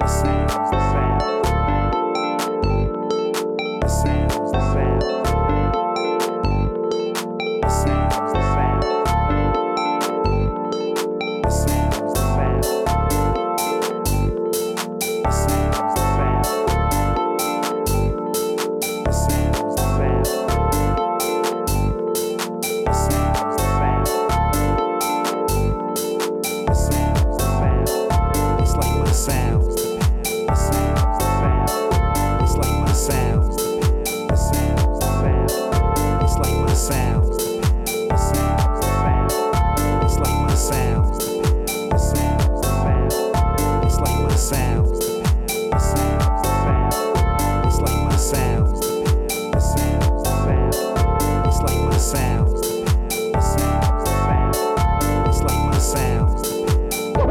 the same.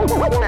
Woman.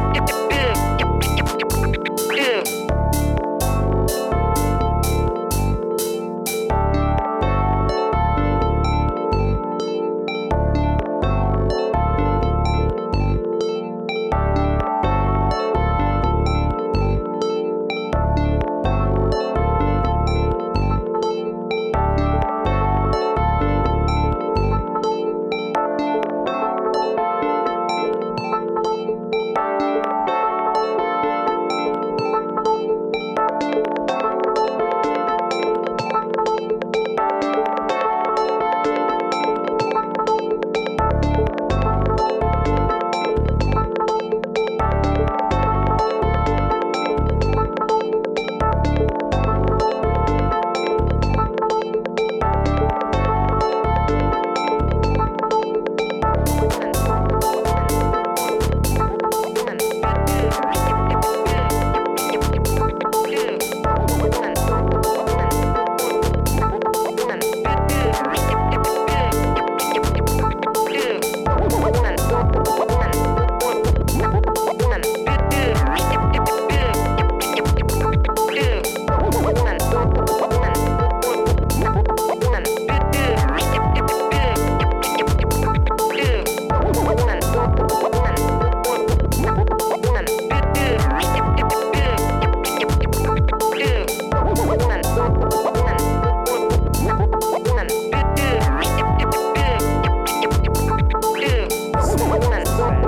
Manson.